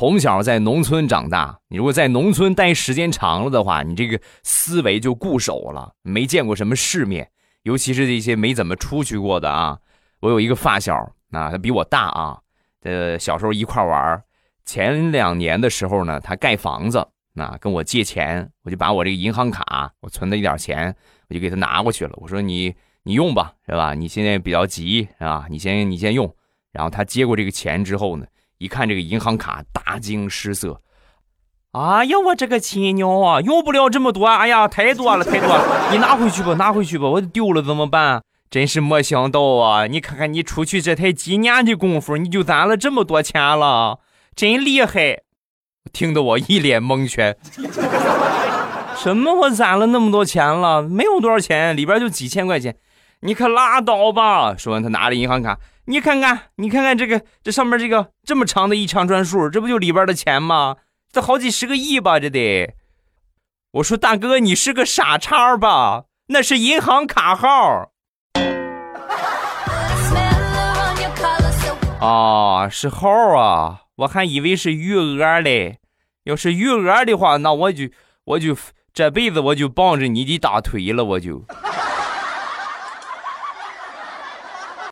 从小在农村长大，你如果在农村待时间长了的话，你这个思维就固守了，没见过什么世面，尤其是这些没怎么出去过的啊。我有一个发小啊，他比我大啊，呃，小时候一块玩前两年的时候呢，他盖房子，那跟我借钱，我就把我这个银行卡，我存的一点钱，我就给他拿过去了。我说你你用吧，是吧？你现在比较急，是吧？你先你先用。然后他接过这个钱之后呢？一看这个银行卡，大惊失色。哎呀，我这个亲娘啊，用不了这么多。哎呀，太多了，太多了。你拿回去吧，拿回去吧，我丢了怎么办？真是没想到啊！你看看你出去这才几年的功夫，你就攒了这么多钱了，真厉害！听得我一脸蒙圈。什么？我攒了那么多钱了？没有多少钱，里边就几千块钱。你可拉倒吧！说完，他拿着银行卡。你看看，你看看这个，这上面这个这么长的一长串数，这不就里边的钱吗？这好几十个亿吧，这得。我说大哥，你是个傻叉吧？那是银行卡号。啊，是号啊，我还以为是余额嘞。要是余额的话，那我就我就这辈子我就抱着你的大腿了，我就。